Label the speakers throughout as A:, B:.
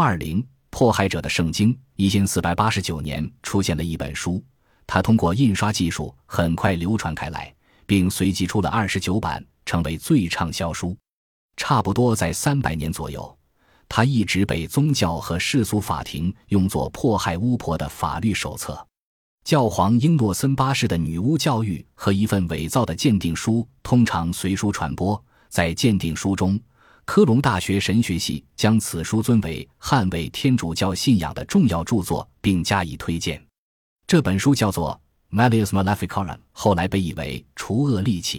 A: 二零迫害者的圣经，一千四百八十九年出现了一本书，它通过印刷技术很快流传开来，并随即出了二十九版，成为最畅销书。差不多在三百年左右，它一直被宗教和世俗法庭用作迫害巫婆的法律手册。教皇英诺森八世的女巫教育和一份伪造的鉴定书通常随书传播。在鉴定书中，科隆大学神学系将此书尊为捍卫天主教信仰的重要著作，并加以推荐。这本书叫做《Malleus Maleficarum》，后来被译为《除恶利器》，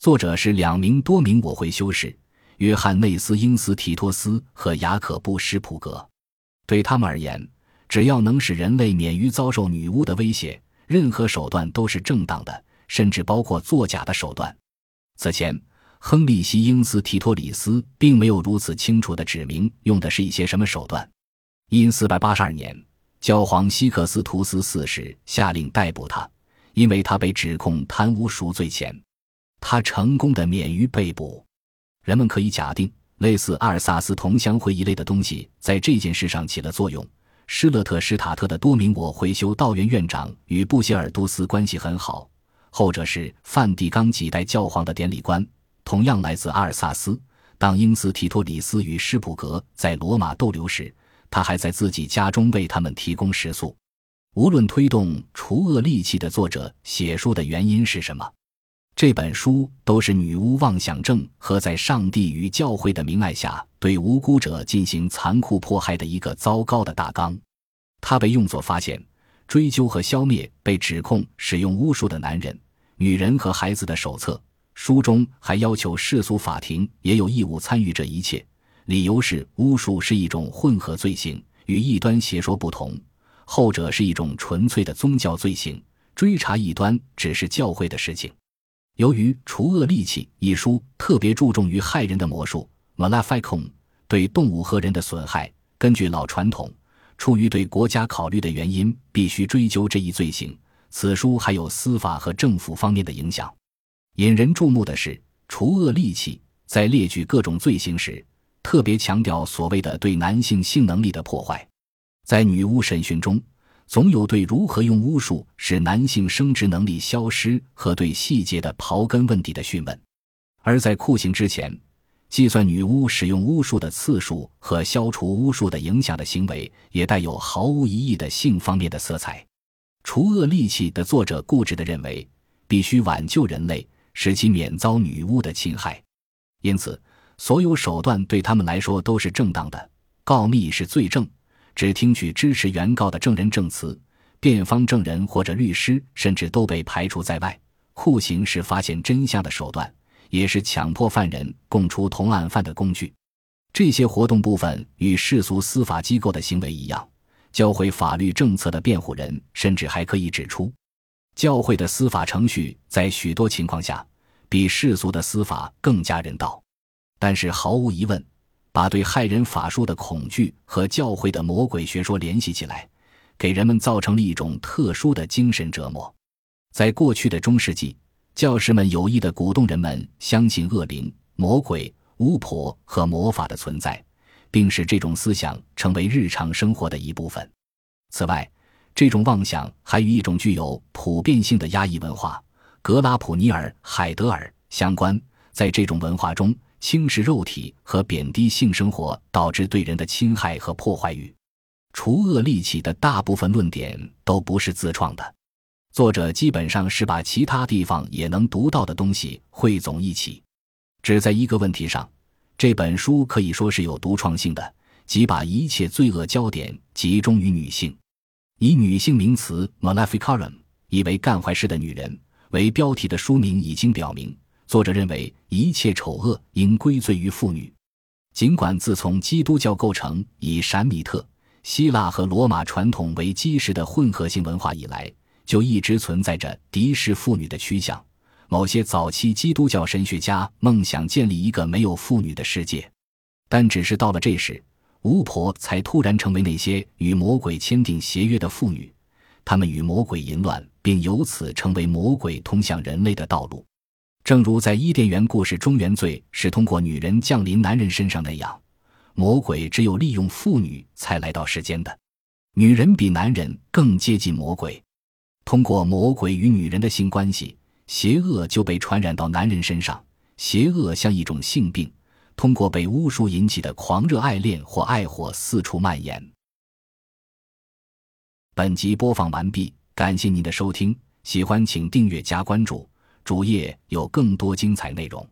A: 作者是两名多名我会修士：约翰内斯英斯提托斯和雅可布施普格。对他们而言，只要能使人类免于遭受女巫的威胁，任何手段都是正当的，甚至包括作假的手段。此前，亨利希英斯提托里斯并没有如此清楚地指明用的是一些什么手段。因四百八十二年，教皇西克斯图斯四世下令逮捕他，因为他被指控贪污赎罪前，他成功的免于被捕。人们可以假定，类似阿尔萨斯同乡会一类的东西在这件事上起了作用。施勒特施塔特的多名我会修道院院长与布歇尔多斯关系很好，后者是梵蒂冈几代教皇的典礼官，同样来自阿尔萨斯。当英斯提托里斯与施普格在罗马逗留时，他还在自己家中为他们提供食宿。无论推动除恶利器的作者写书的原因是什么，这本书都是女巫妄想症和在上帝与教会的明爱下。对无辜者进行残酷迫害的一个糟糕的大纲，它被用作发现、追究和消灭被指控使用巫术的男人、女人和孩子的手册。书中还要求世俗法庭也有义务参与这一切，理由是巫术是一种混合罪行，与异端邪说不同，后者是一种纯粹的宗教罪行，追查异端只是教会的事情。由于《除恶利器》一书特别注重于害人的魔术。Maleficum 对动物和人的损害，根据老传统，出于对国家考虑的原因，必须追究这一罪行。此书还有司法和政府方面的影响。引人注目的是，除恶利器在列举各种罪行时，特别强调所谓的对男性性能力的破坏。在女巫审讯中，总有对如何用巫术使男性生殖能力消失和对细节的刨根问底的讯问。而在酷刑之前。计算女巫使用巫术的次数和消除巫术的影响的行为，也带有毫无疑义的性方面的色彩。除恶利器的作者固执地认为，必须挽救人类，使其免遭女巫的侵害。因此，所有手段对他们来说都是正当的。告密是罪证，只听取支持原告的证人证词，辩方证人或者律师甚至都被排除在外。酷刑是发现真相的手段。也是强迫犯人供出同案犯的工具。这些活动部分与世俗司法机构的行为一样。教会法律政策的辩护人甚至还可以指出，教会的司法程序在许多情况下比世俗的司法更加人道。但是毫无疑问，把对害人法术的恐惧和教会的魔鬼学说联系起来，给人们造成了一种特殊的精神折磨。在过去的中世纪。教师们有意地鼓动人们相信恶灵、魔鬼、巫婆和魔法的存在，并使这种思想成为日常生活的一部分。此外，这种妄想还与一种具有普遍性的压抑文化——格拉普尼尔海德尔相关。在这种文化中，轻视肉体和贬低性生活导致对人的侵害和破坏欲。除恶利器的大部分论点都不是自创的。作者基本上是把其他地方也能读到的东西汇总一起，只在一个问题上，这本书可以说是有独创性的，即把一切罪恶焦点集中于女性，以女性名词 Maleficarum，意为干坏事的女人为标题的书名已经表明，作者认为一切丑恶应归罪于妇女。尽管自从基督教构成以闪米特、希腊和罗马传统为基石的混合性文化以来。就一直存在着敌视妇女的趋向。某些早期基督教神学家梦想建立一个没有妇女的世界，但只是到了这时，巫婆才突然成为那些与魔鬼签订协约的妇女。她们与魔鬼淫乱，并由此成为魔鬼通向人类的道路。正如在伊甸园故事中，原罪是通过女人降临男人身上那样，魔鬼只有利用妇女才来到世间的。女人比男人更接近魔鬼，通过魔鬼与女人的性关系，邪恶就被传染到男人身上。邪恶像一种性病，通过被巫术引起的狂热爱恋或爱火四处蔓延。本集播放完毕，感谢您的收听，喜欢请订阅加关注，主页有更多精彩内容。